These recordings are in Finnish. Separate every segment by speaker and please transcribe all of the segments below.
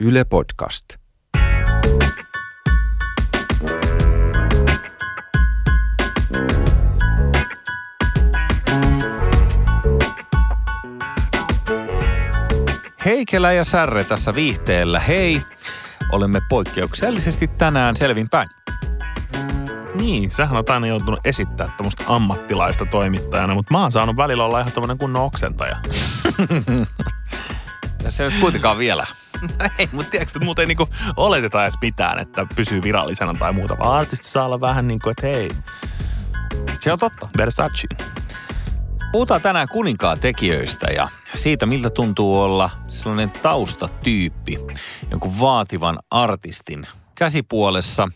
Speaker 1: Yle Podcast.
Speaker 2: Heikelä ja Särre tässä viihteellä. Hei, olemme poikkeuksellisesti tänään selvinpäin.
Speaker 3: Niin, sähän on aina joutunut esittämään tämmöistä ammattilaista toimittajana, mutta mä oon saanut välillä olla ihan tämmöinen kunnon oksentaja.
Speaker 2: Tässä ei nyt kuitenkaan vielä.
Speaker 3: ei, mutta tiedätkö, että muuten niinku oleteta edes mitään, että pysyy virallisena tai muuta, vaan artisti saa olla vähän niin kuin, että hei,
Speaker 2: Se on totta.
Speaker 3: Versace.
Speaker 2: Puhutaan tänään kuninkaan tekijöistä ja siitä, miltä tuntuu olla sellainen taustatyyppi jonkun vaativan artistin käsipuolessa.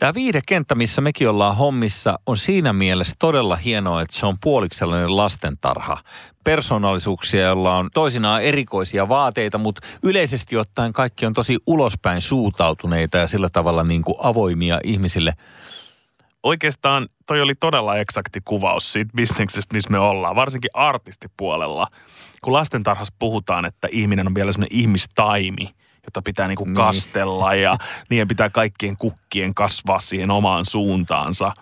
Speaker 2: Tämä viihdekenttä, missä mekin ollaan hommissa, on siinä mielessä todella hienoa, että se on puoliksi sellainen lastentarha. Persoonallisuuksia, joilla on toisinaan erikoisia vaateita, mutta yleisesti ottaen kaikki on tosi ulospäin suutautuneita ja sillä tavalla niin kuin avoimia ihmisille –
Speaker 3: Oikeastaan toi oli todella eksakti kuvaus siitä bisneksestä, missä me ollaan, varsinkin artistipuolella. Kun lastentarhassa puhutaan, että ihminen on vielä semmoinen ihmistaimi, jota pitää niinku
Speaker 2: Niin.
Speaker 3: kastella ja niiden pitää kaikkien kukkien kasvaa siihen omaan suuntaansa.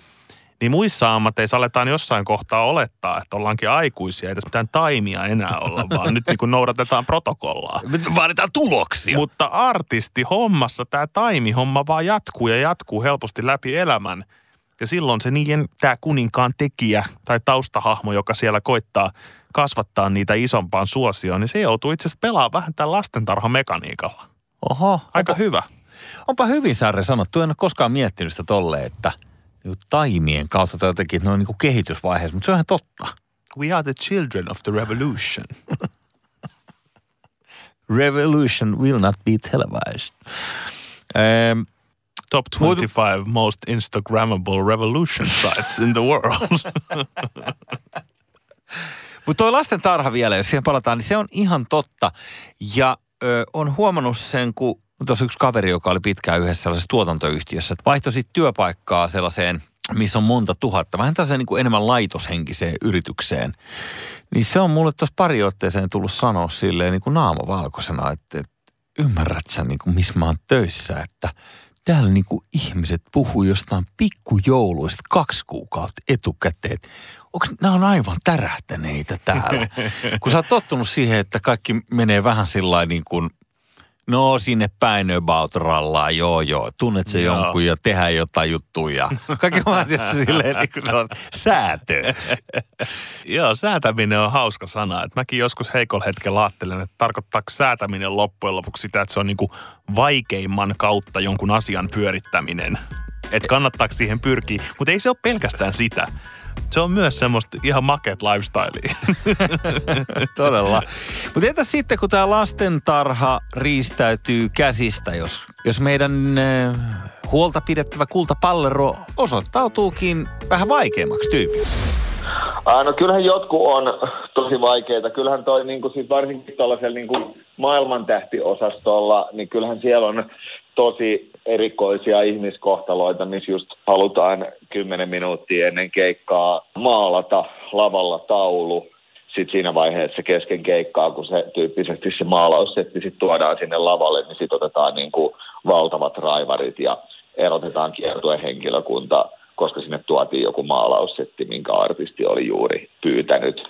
Speaker 3: Niin muissa ammateissa aletaan jossain kohtaa olettaa, että ollaankin aikuisia, ei tässä mitään taimia enää olla, vaan nyt niinku noudatetaan protokollaa.
Speaker 2: Vaaditaan tuloksia.
Speaker 3: Mutta artisti hommassa tämä taimihomma vaan jatkuu ja jatkuu helposti läpi elämän. Ja silloin se niiden, tämä kuninkaan tekijä tai taustahahmo, joka siellä koittaa kasvattaa niitä isompaan suosioon, niin se joutuu itse asiassa pelaamaan vähän tämän lastentarhamekaniikalla.
Speaker 2: Oho,
Speaker 3: Aika
Speaker 2: onpa,
Speaker 3: hyvä.
Speaker 2: onpa hyvin Särre sanottu. En ole koskaan miettinyt sitä tolleen, että niinku taimien kautta tai jotenkin, että ne on niin kehitysvaiheessa, mutta se on ihan totta.
Speaker 3: We are the children of the revolution.
Speaker 2: Revolution will not be televised. Ähm,
Speaker 3: Top 25 most Instagrammable revolution sites in the world.
Speaker 2: Mutta tuo lasten tarha vielä, jos siihen palataan, niin se on ihan totta. Ja ö, on huomannut sen, kun tuossa yksi kaveri, joka oli pitkään yhdessä sellaisessa tuotantoyhtiössä, että vaihtoi sitten työpaikkaa sellaiseen, missä on monta tuhatta, vähän tällaiseen niin enemmän laitoshenkiseen yritykseen. Niin se on mulle tuossa pari otteeseen tullut sanoa silleen niin kuin naama valkoisena, että, että ymmärrät sä niin kuin missä mä oon töissä, että täällä niin kuin ihmiset puhuu jostain pikkujouluista kaksi kuukautta etukäteen. Onko nämä on aivan tärähtäneitä täällä? kun sä oot tottunut siihen, että kaikki menee vähän sillä niin kuin, no sinne päin about rallaa, joo joo, tunnet se
Speaker 3: Joo.
Speaker 2: jonkun ja tehdään jotain juttuja. Kaikki vaan tietysti silleen niin kuin sellaista säätöä.
Speaker 3: Joo, säätäminen on hauska sana. Et mäkin joskus heikolla hetkellä ajattelen, että tarkoittaako säätäminen loppujen lopuksi sitä, että se on niinku vaikeimman kautta jonkun asian pyörittäminen. Että kannattaako siihen pyrkiä. Mutta ei se ole pelkästään sitä. Se on myös semmoista ihan makeet lifestylea.
Speaker 2: Todella. Mutta entäs sitten, kun tämä lastentarha riistäytyy käsistä, jos, jos meidän äh, huolta pidettävä kultapallero osoittautuukin vähän vaikeammaksi tyypiksi?
Speaker 4: Ah, no kyllähän jotkut on tosi vaikeita. Kyllähän toi niin kuin, siis varsinkin tuollaisella niin kuin maailmantähtiosastolla, niin kyllähän siellä on tosi erikoisia ihmiskohtaloita, missä just halutaan 10 minuuttia ennen keikkaa maalata lavalla taulu. Sitten siinä vaiheessa kesken keikkaa, kun se tyyppisesti se maalaussetti sitten tuodaan sinne lavalle, niin sitten otetaan niin kuin valtavat raivarit ja erotetaan kiertueen henkilökunta koska sinne tuotiin joku maalaussetti, minkä artisti oli juuri pyytänyt.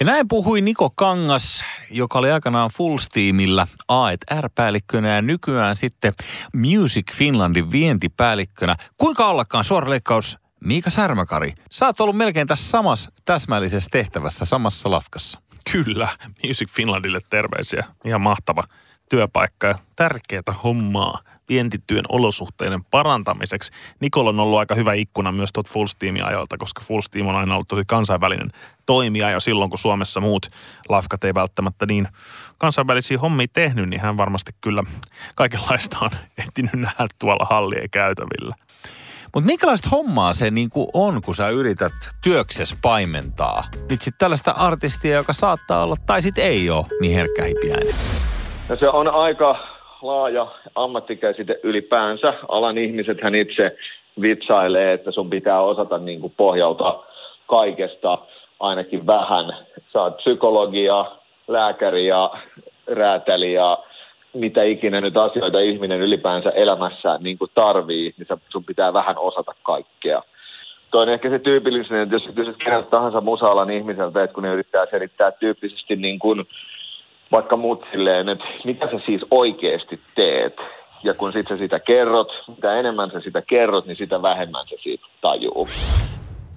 Speaker 2: Ja näin puhui Niko Kangas, joka oli aikanaan Full Steamillä A&R-päällikkönä ja nykyään sitten Music Finlandin vientipäällikkönä. Kuinka ollakaan suora leikkaus Miika Särmäkari. Sä oot ollut melkein tässä samassa täsmällisessä tehtävässä, samassa lafkassa.
Speaker 3: Kyllä, Music Finlandille terveisiä. Ihan mahtava työpaikka ja tärkeää hommaa vientityön olosuhteiden parantamiseksi. Nikolla on ollut aika hyvä ikkuna myös tuot Full Steamin ajoilta, koska Full Steam on aina ollut tosi kansainvälinen toimija jo silloin, kun Suomessa muut lafkat ei välttämättä niin kansainvälisiä hommia tehnyt, niin hän varmasti kyllä kaikenlaista on ehtinyt nähdä tuolla hallien käytävillä.
Speaker 2: Mutta minkälaista hommaa se niinku on, kun sä yrität työkses paimentaa? Nyt sitten tällaista artistia, joka saattaa olla, tai sitten ei ole niin herkkähipiäinen.
Speaker 4: No se on aika laaja ammattikäsite ylipäänsä. Alan ihmisethän itse vitsailee, että sun pitää osata niin kuin pohjauta kaikesta ainakin vähän. Oot psykologia, lääkäri ja räätäli ja mitä ikinä nyt asioita ihminen ylipäänsä elämässään niin kuin tarvii, niin sun pitää vähän osata kaikkea. Toinen ehkä se tyypillinen, että jos kysyt keneltä tahansa musa ihmiseltä, että kun ne yrittää selittää tyyppisesti niin kuin vaikka muut silleen, että mitä sä siis oikeasti teet. Ja kun sit sä sitä kerrot, mitä enemmän sä sitä kerrot, niin sitä vähemmän se siitä tajuu.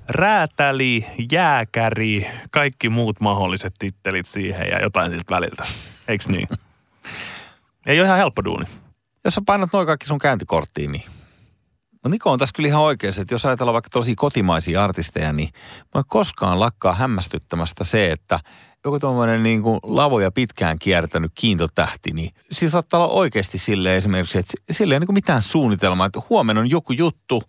Speaker 3: Räätäli, jääkäri, kaikki muut mahdolliset tittelit siihen ja jotain siltä väliltä. Eiks niin? Ei ole ihan helppo duuni.
Speaker 2: Jos sä painat noin kaikki sun käyntikorttiin, niin No Niko on tässä kyllä ihan oikeassa, että jos ajatellaan vaikka tosi kotimaisia artisteja, niin mä koskaan lakkaa hämmästyttämästä se, että joku tuommoinen niin kuin lavoja pitkään kiertänyt kiintotähti, niin sillä saattaa olla oikeasti sille esimerkiksi, että sillä ei ole niin mitään suunnitelmaa, että huomenna on joku juttu,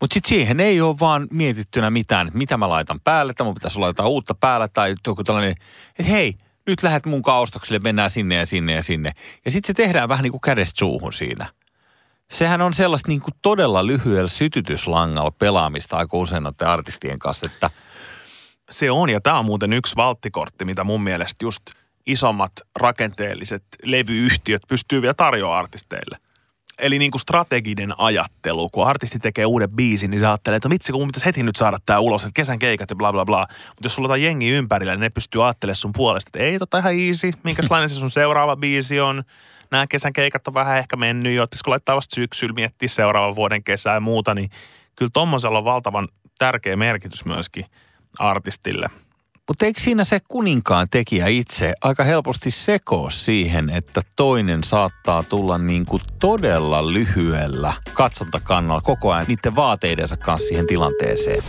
Speaker 2: mutta sitten siihen ei ole vaan mietittynä mitään, että mitä mä laitan päälle, että mun pitäisi laittaa uutta päälle tai joku tällainen, että hei, nyt lähdet mun kaustokselle, mennään sinne ja sinne ja sinne. Ja sitten se tehdään vähän niin kuin kädestä suuhun siinä. Sehän on sellaista niin kuin todella lyhyellä sytytyslangalla pelaamista aika usein noiden artistien kanssa, että –
Speaker 3: se on, ja tämä on muuten yksi valttikortti, mitä mun mielestä just isommat rakenteelliset levyyhtiöt pystyy vielä tarjoamaan artisteille. Eli niin kuin strateginen ajattelu. Kun artisti tekee uuden biisin, niin se ajattelee, että no vitsi, kun mun pitäisi heti nyt saada tämä ulos, että kesän keikat ja bla bla bla. Mutta jos sulla on jengi ympärillä, niin ne pystyy ajattelemaan sun puolesta, että ei tota ihan easy, minkälainen se sun seuraava biisi on. Nämä kesän keikat on vähän ehkä mennyt jo, kun laittaa vasta syksyllä miettiä seuraavan vuoden kesää ja muuta, niin kyllä tommosella on valtavan tärkeä merkitys myöskin – artistille.
Speaker 2: Mutta eikö siinä se kuninkaan tekijä itse aika helposti sekoo siihen, että toinen saattaa tulla niin kuin todella lyhyellä katsontakannalla koko ajan niiden vaateidensa kanssa siihen tilanteeseen?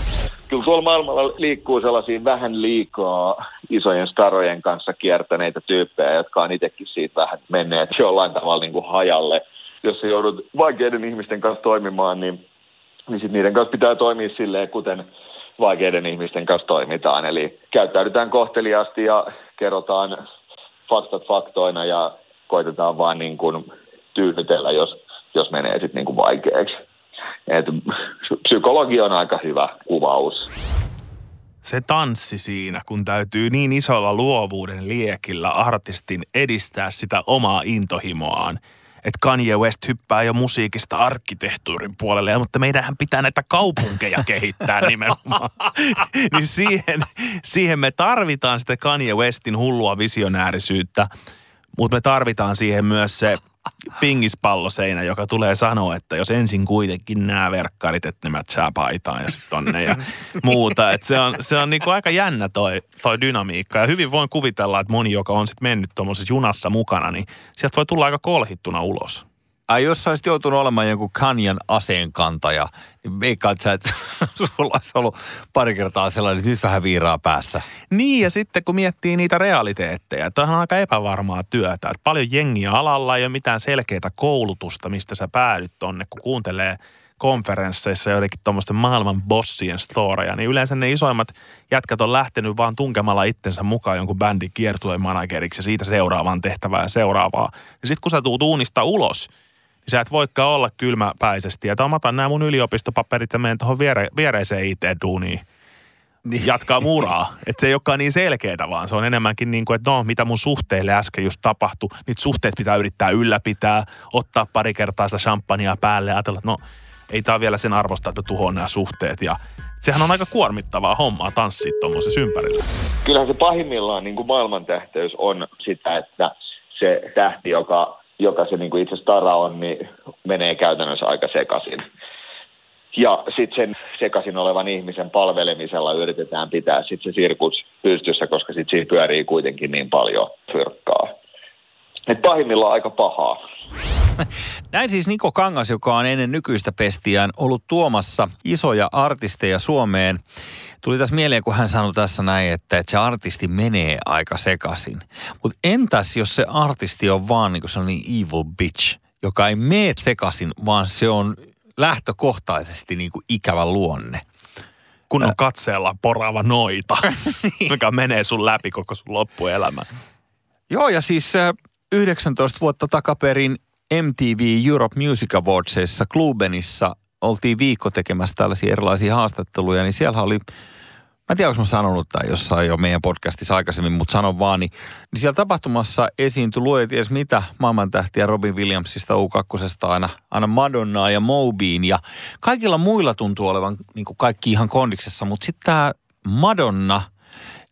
Speaker 4: Kyllä tuolla maailmalla liikkuu sellaisia vähän liikaa isojen starojen kanssa kiertäneitä tyyppejä, jotka on itsekin siitä vähän menneet jollain tavalla niin kuin hajalle. Jos joudut vaikeiden ihmisten kanssa toimimaan, niin, niin sit niiden kanssa pitää toimia silleen, kuten – vaikeiden ihmisten kanssa toimitaan. Eli käyttäydytään kohteliaasti ja kerrotaan faktat faktoina ja koitetaan vaan niin kuin tyydytellä, jos, jos menee sitten niin kuin vaikeaksi. Et psykologi on aika hyvä kuvaus.
Speaker 3: Se tanssi siinä, kun täytyy niin isolla luovuuden liekillä artistin edistää sitä omaa intohimoaan – että Kanye West hyppää jo musiikista arkkitehtuurin puolelle, mutta meidänhän pitää näitä kaupunkeja kehittää nimenomaan. niin siihen, siihen me tarvitaan sitä Kanye Westin hullua visionäärisyyttä, mutta me tarvitaan siihen myös se pingispalloseinä, joka tulee sanoa, että jos ensin kuitenkin nämä verkkarit, että ne mätsää paitaan ja sitten tonne ja muuta. Että se on, se on niinku aika jännä toi, toi dynamiikka. Ja hyvin voin kuvitella, että moni, joka on sitten mennyt tuommoisessa junassa mukana, niin sieltä voi tulla aika kolhittuna ulos.
Speaker 2: Ai jos sä olisit joutunut olemaan jonkun kanjan aseenkantaja, niin veikkaat sä, että sulla olisi ollut pari kertaa sellainen, että nyt vähän viiraa päässä.
Speaker 3: Niin ja sitten kun miettii niitä realiteetteja, että on aika epävarmaa työtä. Että paljon jengiä alalla ei ole mitään selkeää koulutusta, mistä sä päädyt tonne, kun kuuntelee konferensseissa joidenkin tuommoisten maailman bossien storeja, niin yleensä ne isoimmat jätkät on lähtenyt vaan tunkemalla itsensä mukaan jonkun bändin kiertueen manageriksi ja siitä seuraavaan tehtävään ja seuraavaa. Ja sitten kun sä tuut uunista ulos, niin sä et voikaan olla kylmäpäisesti. Että mä otan nämä mun yliopistopaperit ja menen tuohon viere, viereiseen IT-duuniin. Niin. Jatkaa muraa. Että se ei olekaan niin selkeää, vaan se on enemmänkin niin kuin, että no, mitä mun suhteille äsken just tapahtui. Niitä suhteet pitää yrittää ylläpitää, ottaa pari kertaa sitä champagnea päälle ja ajatella, että no, ei tämä vielä sen arvosta, että tuhoon nämä suhteet. Ja sehän on aika kuormittavaa hommaa tanssia tuommoisessa ympärillä.
Speaker 4: Kyllähän se pahimmillaan niin kuin maailmantähteys on sitä, että se tähti, joka joka se niin kuin itse stara on, niin menee käytännössä aika sekaisin. Ja sitten sen sekaisin olevan ihmisen palvelemisella yritetään pitää sitten se sirkus pystyssä, koska sitten siinä pyörii kuitenkin niin paljon fyrkkaa. Et pahimmillaan aika pahaa.
Speaker 2: Näin siis Niko Kangas, joka on ennen nykyistä pestiään ollut tuomassa isoja artisteja Suomeen. Tuli tässä mieleen, kun hän sanoi tässä näin, että, että se artisti menee aika sekaisin. Mutta entäs, jos se artisti on vaan niin sellainen evil bitch, joka ei mene sekaisin, vaan se on lähtökohtaisesti niin kuin ikävä luonne.
Speaker 3: Kun on katseella poraava noita, niin. mikä menee sun läpi koko sun loppuelämä.
Speaker 2: Joo, ja siis 19 vuotta takaperin MTV Europe Music Awardsissa Klubenissa oltiin viikko tekemässä tällaisia erilaisia haastatteluja, niin siellä oli mä en tiedä, onko mä sanonut tai jossain jo meidän podcastissa aikaisemmin, mutta sanon vaan, niin, niin siellä tapahtumassa esiintyi luoja ties mitä maailmantähtiä Robin Williamsista U2 aina, aina Madonnaa ja Mobeen ja kaikilla muilla tuntuu olevan niin kuin kaikki ihan kondiksessa, mutta sitten tämä Madonna –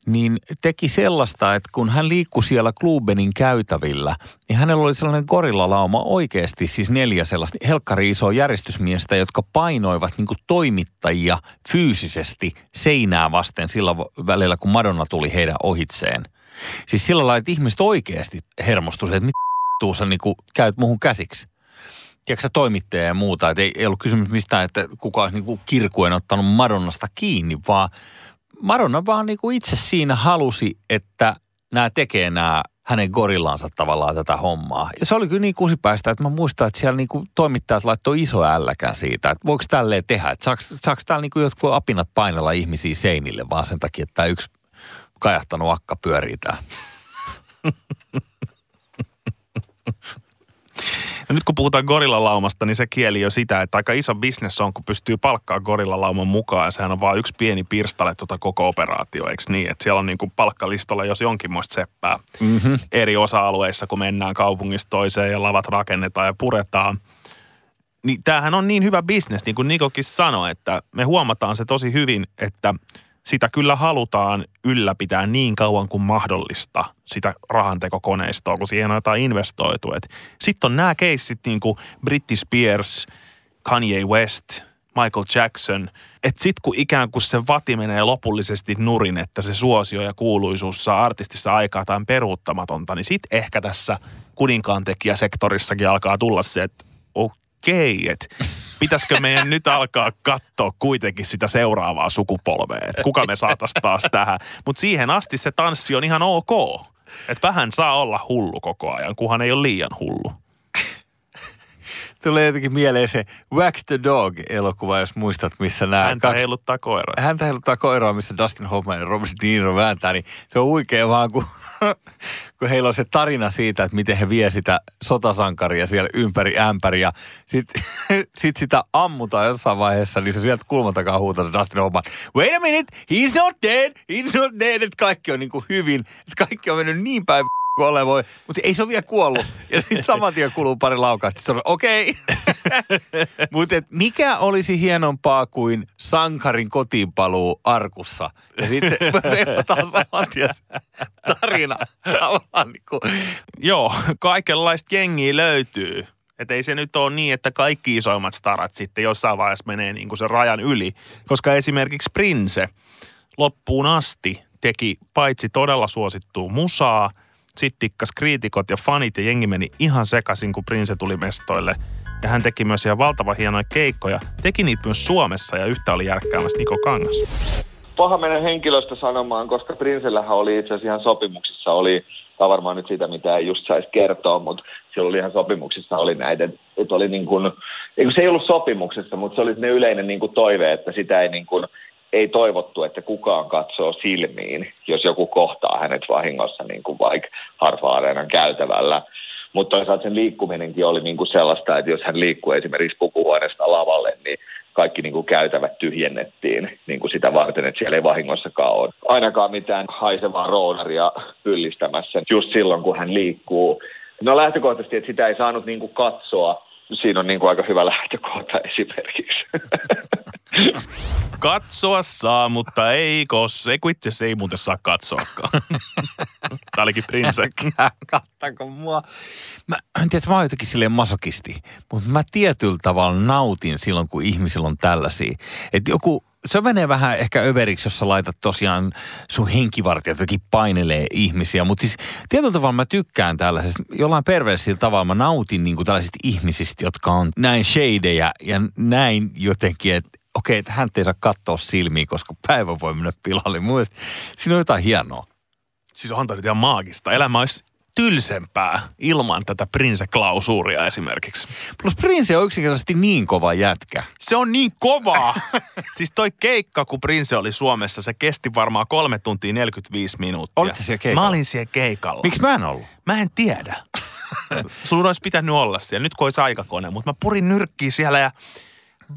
Speaker 2: niin teki sellaista, että kun hän liikkui siellä Klubenin käytävillä, niin hänellä oli sellainen gorillalauma oikeasti, siis neljä sellaista helkkari isoa järjestysmiestä, jotka painoivat niin toimittajia fyysisesti seinää vasten sillä välillä, kun Madonna tuli heidän ohitseen. Siis sillä lailla, että ihmiset oikeasti hermostuivat, että mitä sä niin käyt muuhun käsiksi tiedätkö toimittaja ja muuta. Että ei, ei ollut kysymys mistään, että kuka olisi niin kirkuen ottanut Madonnasta kiinni, vaan Madonna vaan niin kuin itse siinä halusi, että nämä tekee nämä hänen gorillansa tavallaan tätä hommaa. Ja se oli kyllä niin kusipäistä, että mä muistan, että siellä niin kuin toimittajat laittoi iso älläkään siitä, että voiko tälleen tehdä. Että saako, saako täällä niin kuin jotkut apinat painella ihmisiä seinille vaan sen takia, että tämä yksi kajahtanut akka pyörii tää.
Speaker 3: No nyt kun puhutaan gorilalaumasta, niin se kieli jo sitä, että aika iso bisnes on, kun pystyy palkkaa gorillalauman mukaan. Ja sehän on vain yksi pieni pirstale tuota koko operaatio, eikö niin? Että siellä on niin kuin palkkalistolla jos jonkinmoista seppää mm-hmm. eri osa-alueissa, kun mennään kaupungista toiseen ja lavat rakennetaan ja puretaan. Niin tämähän on niin hyvä bisnes, niin kuin Nikokin sanoi, että me huomataan se tosi hyvin, että – sitä kyllä halutaan ylläpitää niin kauan kuin mahdollista, sitä rahantekokoneistoa, kun siihen on jotain investoitu. Sitten on nämä keissit niin kuin Britney Spears, Kanye West, Michael Jackson, että sitten kun ikään kuin se vati menee lopullisesti nurin, että se suosio ja kuuluisuus saa artistissa aikaa tai peruuttamatonta, niin sitten ehkä tässä kuninkaan tekijäsektorissakin alkaa tulla se, että okei, että pitäisikö meidän nyt alkaa katsoa kuitenkin sitä seuraavaa sukupolvea, että kuka me saataisiin taas tähän. Mutta siihen asti se tanssi on ihan ok. Että vähän saa olla hullu koko ajan, kunhan ei ole liian hullu.
Speaker 2: Tulee jotenkin mieleen se Wax the Dog-elokuva, jos muistat, missä nämä...
Speaker 3: Häntä kaksi... heiluttaa koiraa.
Speaker 2: Häntä heiluttaa koiraa, missä Dustin Hoffman ja Robert De Niro vääntää, niin se on huikea vaan, kun kun heillä on se tarina siitä, että miten he vie sitä sotasankaria siellä ympäri ämpäri ja sitten sit sitä ammutaan jossain vaiheessa, niin se sieltä kulman takaa huutaa se Dustin Hoffman, wait a minute, he's not dead, he's not dead, että kaikki on niin kuin hyvin, että kaikki on mennyt niin päin kuin ole voi, mutta ei se ole vielä kuollut. Ja sitten saman tien kuluu pari laukausta. On okei. Okay. mutta mikä olisi hienompaa kuin sankarin kotiinpaluu arkussa? Ja sitten se saman tien tarina. niin kuin.
Speaker 3: Joo, kaikenlaista jengiä löytyy. Että ei se nyt ole niin, että kaikki isoimmat starat sitten jossain vaiheessa menee niin kuin sen rajan yli. Koska esimerkiksi Prince loppuun asti teki paitsi todella suosittua musaa – sitten dikkas kriitikot ja fanit ja jengi meni ihan sekaisin, kun Prince tuli mestoille. Ja hän teki myös ihan valtavan hienoja keikkoja. Teki niitä myös Suomessa ja yhtä oli järkkäämässä Niko Kangas.
Speaker 4: Paha mennä henkilöstä sanomaan, koska Prinsellähän oli itse asiassa ihan sopimuksissa, oli tai varmaan nyt sitä, mitä ei just saisi kertoa, mutta siellä oli ihan sopimuksissa oli näitä, että oli niin kuin, se ei ollut sopimuksessa, mutta se oli ne yleinen niin kuin toive, että sitä ei niin kuin, ei toivottu, että kukaan katsoo silmiin, jos joku kohtaa hänet vahingossa niin kuin vaikka Harfa-areenan käytävällä. Mutta toisaalta sen liikkuminenkin oli niin kuin sellaista, että jos hän liikkuu esimerkiksi pukuhuoneesta lavalle, niin kaikki niin kuin käytävät tyhjennettiin niin kuin sitä varten, että siellä ei vahingossakaan ole ainakaan mitään haisevaa roonaria pyllistämässä just silloin, kun hän liikkuu. No lähtökohtaisesti, että sitä ei saanut niin kuin katsoa. Siinä on niin kuin aika hyvä lähtökohta esimerkiksi.
Speaker 3: Katsoa saa, mutta ei kos. Ei kun itse ei muuten saa katsoakaan. Tämä olikin Prince.
Speaker 2: Kattako mua? Mä en tiedä, mä oon jotenkin silleen masokisti, mutta mä tietyllä tavalla nautin silloin, kun ihmisillä on tällaisia. Että joku, se menee vähän ehkä överiksi, jos sä laitat tosiaan sun henkivartijat jotenkin painelee ihmisiä. Mutta siis tietyllä tavalla mä tykkään tällaisesta, jollain perversillä tavalla mä nautin niin kuin tällaisista ihmisistä, jotka on näin shadeja ja näin jotenkin, että okei, että hän ei saa katsoa silmiin, koska päivä voi mennä pilalle. Mun siinä on jotain hienoa.
Speaker 3: Siis on nyt ihan maagista. Elämä olisi tylsempää ilman tätä Prince-klausuuria esimerkiksi.
Speaker 2: Plus Prince on yksinkertaisesti niin kova jätkä.
Speaker 3: Se on niin kovaa! siis toi keikka, kun Prince oli Suomessa, se kesti varmaan kolme tuntia 45 minuuttia.
Speaker 2: Olitko siellä keikalla?
Speaker 3: Mä olin siellä keikalla.
Speaker 2: Miksi mä en ollut?
Speaker 3: Mä en tiedä. Sulla olisi pitänyt olla siellä. Nyt kun olisi aikakone, mutta mä purin nyrkkiä siellä ja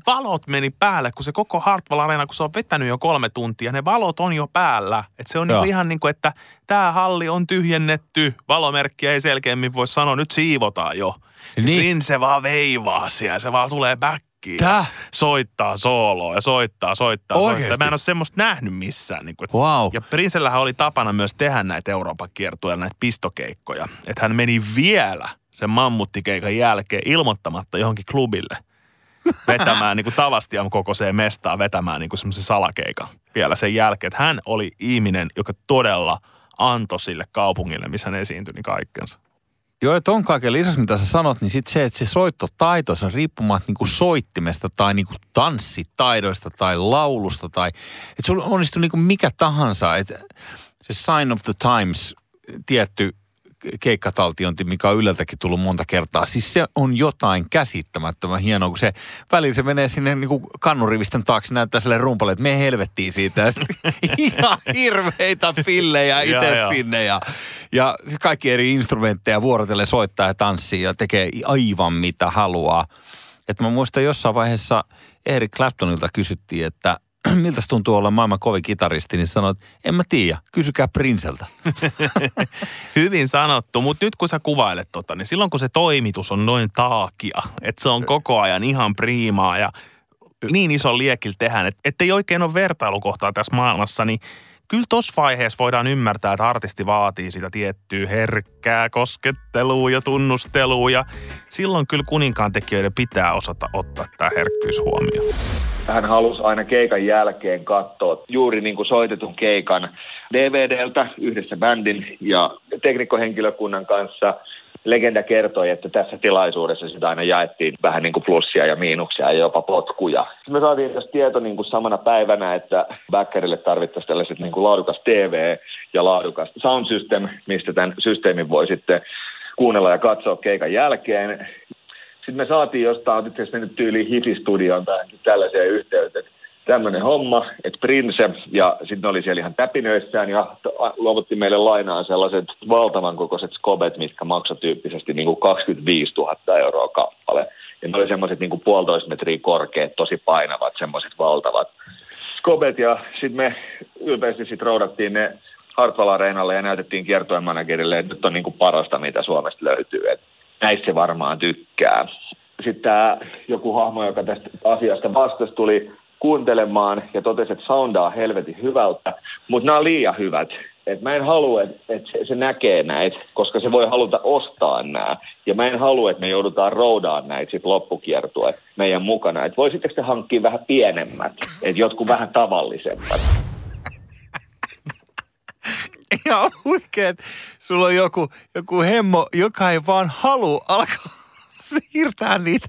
Speaker 3: valot meni päälle, kun se koko Hartwall Arena, kun se on vetänyt jo kolme tuntia, ne valot on jo päällä. Että se on niinku ihan niin kuin, että tämä halli on tyhjennetty, valomerkkiä ei selkeämmin voi sanoa, nyt siivotaan jo. Niin. niin se vaan veivaa siellä, se vaan tulee back
Speaker 2: Tää?
Speaker 3: soittaa sooloa ja soittaa, soittaa,
Speaker 2: Oikeesti?
Speaker 3: soittaa. Mä en ole semmoista nähnyt missään. Niin kuin,
Speaker 2: Wow.
Speaker 3: Ja Prinsellähän oli tapana myös tehdä näitä Euroopan kiertueilla, näitä pistokeikkoja. Että hän meni vielä sen mammuttikeikon jälkeen ilmoittamatta johonkin klubille vetämään niin kuin Tavastian kokoiseen mestaan vetämään niin kuin semmoisen salakeikan vielä sen jälkeen. Että hän oli ihminen, joka todella antoi sille kaupungille, missä hän esiintyi, niin kaikkensa.
Speaker 2: Joo, ja ton kaiken lisäksi, mitä sä sanot, niin sit se, että se soittotaito, se on riippumatta niinku soittimesta tai niinku tanssitaidoista tai laulusta tai, että sulla onnistuu niinku mikä tahansa, että se Sign of the Times, tietty keikkataltiointi, mikä on Yleltäkin tullut monta kertaa. Siis se on jotain käsittämättömän hienoa, kun se välillä se menee sinne niin kuin kannurivisten taakse, näyttää sille rumpalle, että me helvettiin siitä. Ja ihan hirveitä fillejä itse
Speaker 3: joo.
Speaker 2: sinne. Ja, ja siis kaikki eri instrumentteja vuorotellen soittaa ja tanssii ja tekee aivan mitä haluaa. Että mä muistan jossain vaiheessa Eric Claptonilta kysyttiin, että miltä tuntuu olla maailman kovin kitaristi, niin sanoit, en mä tiedä, kysykää Prinseltä.
Speaker 3: Hyvin sanottu, mutta nyt kun sä kuvailet tota, niin silloin kun se toimitus on noin taakia, että se on koko ajan ihan priimaa ja niin iso liekil tehdään, että ettei oikein ole vertailukohtaa tässä maailmassa, niin kyllä tuossa vaiheessa voidaan ymmärtää, että artisti vaatii sitä tiettyä herkkää koskettelua ja tunnustelua ja silloin kyllä kuninkaan tekijöiden pitää osata ottaa tämä herkkyys huomioon.
Speaker 4: Hän halusi aina keikan jälkeen katsoa juuri niin kuin soitetun keikan DVDltä yhdessä bändin ja teknikkohenkilökunnan kanssa. Legenda kertoi, että tässä tilaisuudessa sitä aina jaettiin vähän niin kuin plussia ja miinuksia ja jopa potkuja. Me saatiin tästä tieto niin kuin samana päivänä, että Backerille tarvittaisiin tällaiset niin kuin laadukas TV ja laadukas sound system, mistä tämän systeemin voi sitten kuunnella ja katsoa keikan jälkeen. Sitten me saatiin jostain, itse asiassa mennyt tyyliin Hifi-studioon tai tällaiseen yhteyteen, että tämmöinen homma, että Prince, ja sitten oli siellä ihan täpinöissään ja luovutti meille lainaan sellaiset valtavan kokoiset skobet, mitkä maksoi tyyppisesti niin kuin 25 000 euroa kappale. Ja ne oli semmoiset niin puolitoista metriä korkeat, tosi painavat, semmoiset valtavat skobet, ja sitten me ylpeästi sitten roudattiin ne Hartwall Areenalle ja näytettiin kiertojen managerille, että nyt on niin kuin parasta, mitä Suomesta löytyy. Et näistä se varmaan tykkää. Sitten tämä joku hahmo, joka tästä asiasta vastasi, tuli kuuntelemaan ja totesi, että soundaa helvetin hyvältä, mutta nämä on liian hyvät. Et mä en halua, että et se, se näkee näitä, koska se voi haluta ostaa nämä. Ja mä en halua, että me joudutaan roudaan näitä sit loppukiertua meidän mukana. Et voisitteko te hankkia vähän pienemmät, että jotkut vähän tavallisemmat.
Speaker 2: Ihan huikea, että sulla on joku, joku hemmo, joka ei vaan halua alkaa siirtää niitä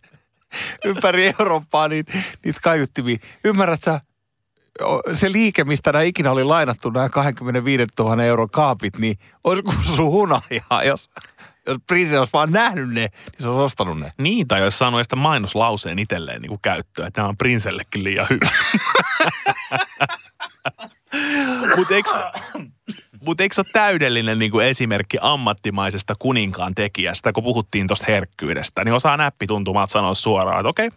Speaker 2: ympäri Eurooppaa, niitä, niitä kaiuttimia. Ymmärrät sä, se liike, mistä nämä ikinä oli lainattu, nämä 25 000 euron kaapit, niin olisiko sun hunajaa, jos, jos Prince olisi vaan nähnyt ne, niin se olisi ostanut ne.
Speaker 3: Niin, tai jos saanut sitä mainoslauseen itselleen niin kuin käyttöön, että nämä on Prinsellekin liian hyvä. Mutta eikö, mut eikö se ole täydellinen niin kuin esimerkki ammattimaisesta kuninkaan tekijästä, kun puhuttiin tuosta herkkyydestä, niin osaa näppituntumat sanoa suoraan, että okei,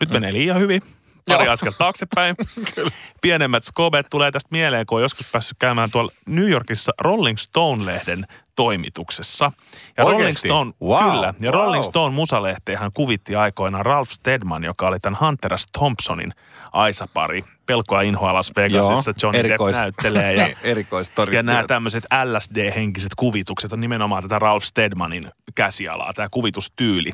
Speaker 3: nyt menee liian hyvin. Pari
Speaker 2: Joo.
Speaker 3: askel taaksepäin. Pienemmät skobet tulee tästä mieleen, kun on joskus päässyt käymään tuolla New Yorkissa Rolling Stone-lehden toimituksessa. Ja Rolling
Speaker 2: Oikeesti?
Speaker 3: Stone,
Speaker 2: Wow,
Speaker 3: kyllä, ja Rolling
Speaker 2: wow.
Speaker 3: Stone musalehteen kuvitti aikoinaan Ralph Steadman, joka oli tämän Hunter S. Thompsonin aisapari. Pelkoa inhoa Las Vegasissa Johnny Depp
Speaker 2: erikois-
Speaker 3: näyttelee. Ja,
Speaker 2: Erikoistori.
Speaker 3: ja nämä tämmöiset LSD-henkiset kuvitukset on nimenomaan tätä Ralph Steadmanin käsialaa, tämä kuvitustyyli.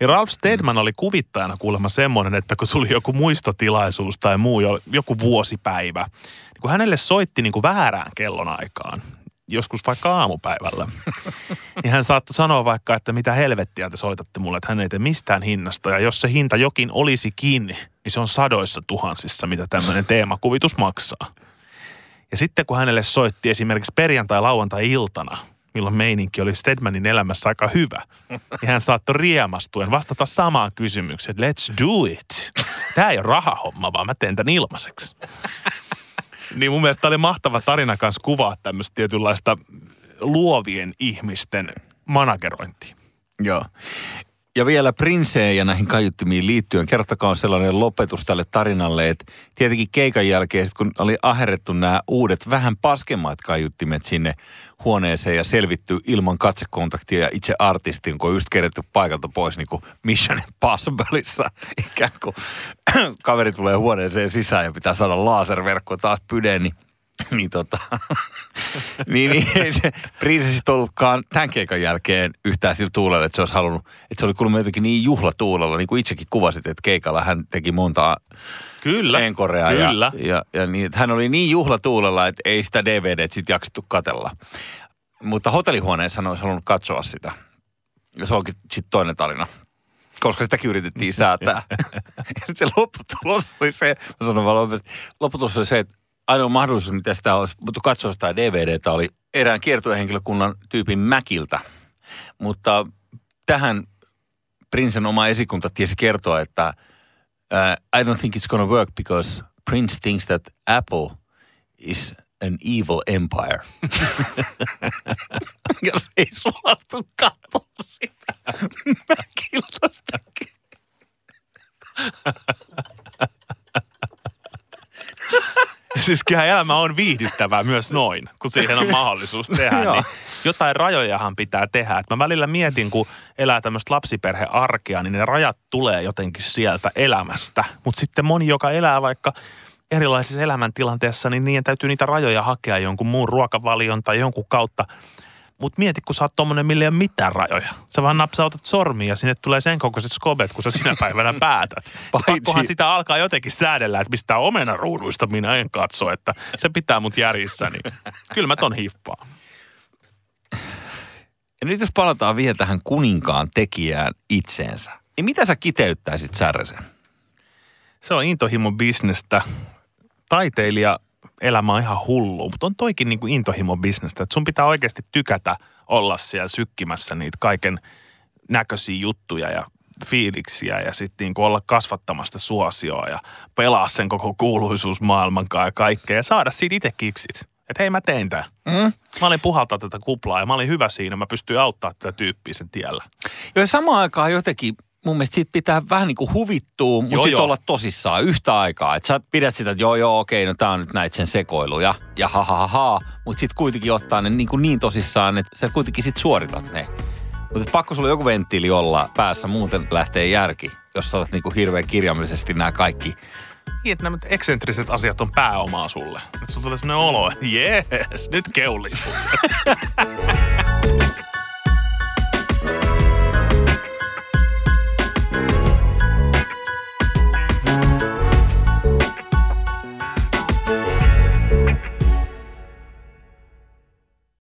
Speaker 3: Niin Ralph Steadman oli kuvittajana kuulemma semmoinen, että kun tuli joku muistotilaisuus tai muu, jo- joku vuosipäivä, niin kun hänelle soitti niin kuin väärään kellonaikaan, joskus vaikka aamupäivällä, niin hän saattoi sanoa vaikka, että mitä helvettiä te soitatte mulle, että hän ei tee mistään hinnasta. Ja jos se hinta jokin olisikin, niin se on sadoissa tuhansissa, mitä tämmöinen teemakuvitus maksaa. Ja sitten kun hänelle soitti esimerkiksi perjantai-lauantai-iltana, milloin meininki oli Stedmanin elämässä aika hyvä, niin hän saattoi riemastuen vastata samaan kysymykseen, let's do it. Tämä ei ole rahahomma, vaan mä teen tämän ilmaiseksi. Niin mun mielestä tämä oli mahtava tarina kanssa kuvaa tämmöistä tietynlaista luovien ihmisten managerointia.
Speaker 2: Joo. Ja vielä prinseen ja näihin kaiuttimiin liittyen, kertokaa sellainen lopetus tälle tarinalle, että tietenkin keikan jälkeen, sit kun oli aherrettu nämä uudet, vähän paskemmat kaiuttimet sinne huoneeseen ja selvitty ilman katsekontaktia ja itse artistin, kun on just kerätty paikalta pois niin kuin Mission Impossibleissa. Ikään kuin kaveri tulee huoneeseen sisään ja pitää saada laserverkko taas pydeen, niin niin tota, niin, niin ei se prinsessit ollutkaan tämän keikan jälkeen yhtään sillä tuulella, että se olisi halunnut, että se oli kuulemma jotenkin niin juhlatuulella, niin kuin itsekin kuvasit, että keikalla hän teki monta
Speaker 3: Kyllä,
Speaker 2: enkorea.
Speaker 3: kyllä.
Speaker 2: Ja, ja, ja niin, että hän oli niin juhlatuulella, että ei sitä DVD sitten jaksettu katella. Mutta hotellihuoneessa hän olisi halunnut katsoa sitä. Ja se onkin sitten toinen tarina. Koska sitäkin yritettiin säätää. ja se lopputulos oli se, mä sanon vaan lopputulos oli se, että ainoa mahdollisuus, mitä sitä olisi mutta katsoa sitä DVDtä, oli erään kiertuehenkilökunnan tyypin Mäkiltä. Mutta tähän Prinsen oma esikunta tiesi kertoa, että uh, I don't think it's gonna work because Prince thinks that Apple is an evil empire. Jos ei suostu katsoa sitä Mäkiltä
Speaker 3: Siis kyllä elämä on viihdyttävää myös noin, kun siihen on mahdollisuus tehdä. Niin jotain rajojahan pitää tehdä. Et mä välillä mietin, kun elää tämmöistä lapsiperhearkea, niin ne rajat tulee jotenkin sieltä elämästä. Mutta sitten moni, joka elää vaikka erilaisissa elämäntilanteissa, niin niiden täytyy niitä rajoja hakea jonkun muun ruokavalion tai jonkun kautta. Mutta mieti, kun sä oot tommonen, millä ei ole mitään rajoja. Sä vaan napsautat sormia ja sinne tulee sen kokoiset skobet, kun sä sinä päivänä päätät.
Speaker 2: Paitsi-
Speaker 3: Pakkohan sitä alkaa jotenkin säädellä, että mistä omenaruuduista minä en katso, että se pitää mut järjissä. Niin kyllä mä ton hiffaan.
Speaker 2: Ja nyt jos palataan vielä tähän kuninkaan tekijään itseensä, niin mitä sä kiteyttäisit Särresen?
Speaker 3: Se on intohimo bisnestä. Taiteilija elämä on ihan hullu, mutta on toikin niin kuin intohimo bisnestä. Että sun pitää oikeasti tykätä olla siellä sykkimässä niitä kaiken näköisiä juttuja ja fiiliksiä ja sitten niin olla kasvattamasta suosioa ja pelaa sen koko kuuluisuusmaailman kanssa ja kaikkea ja saada siitä itse kiksit. Että hei mä tein tämän. Mm. Mä olin puhaltaa tätä kuplaa ja mä olin hyvä siinä. Mä pystyin auttaa tätä tyyppiä sen tiellä.
Speaker 2: Ja samaan aikaan jotenkin mun mielestä siitä pitää vähän niin kuin huvittua, mutta sitten olla tosissaan yhtä aikaa. Että sä pidät sitä, että joo joo okei, no tää on nyt näitä sen sekoiluja ja ha ha ha ha. Mutta sitten kuitenkin ottaa ne niin, kuin niin tosissaan, että sä kuitenkin sitten suoritat ne. Mutta pakko sulla joku venttiili olla päässä, muuten lähtee järki, jos sä otat niin kuin hirveän kirjaimellisesti nämä kaikki
Speaker 3: Niin, että nämä eksentriset asiat on pääomaa sulle. Nyt sulla tulee sellainen olo, että jees, nyt keulii.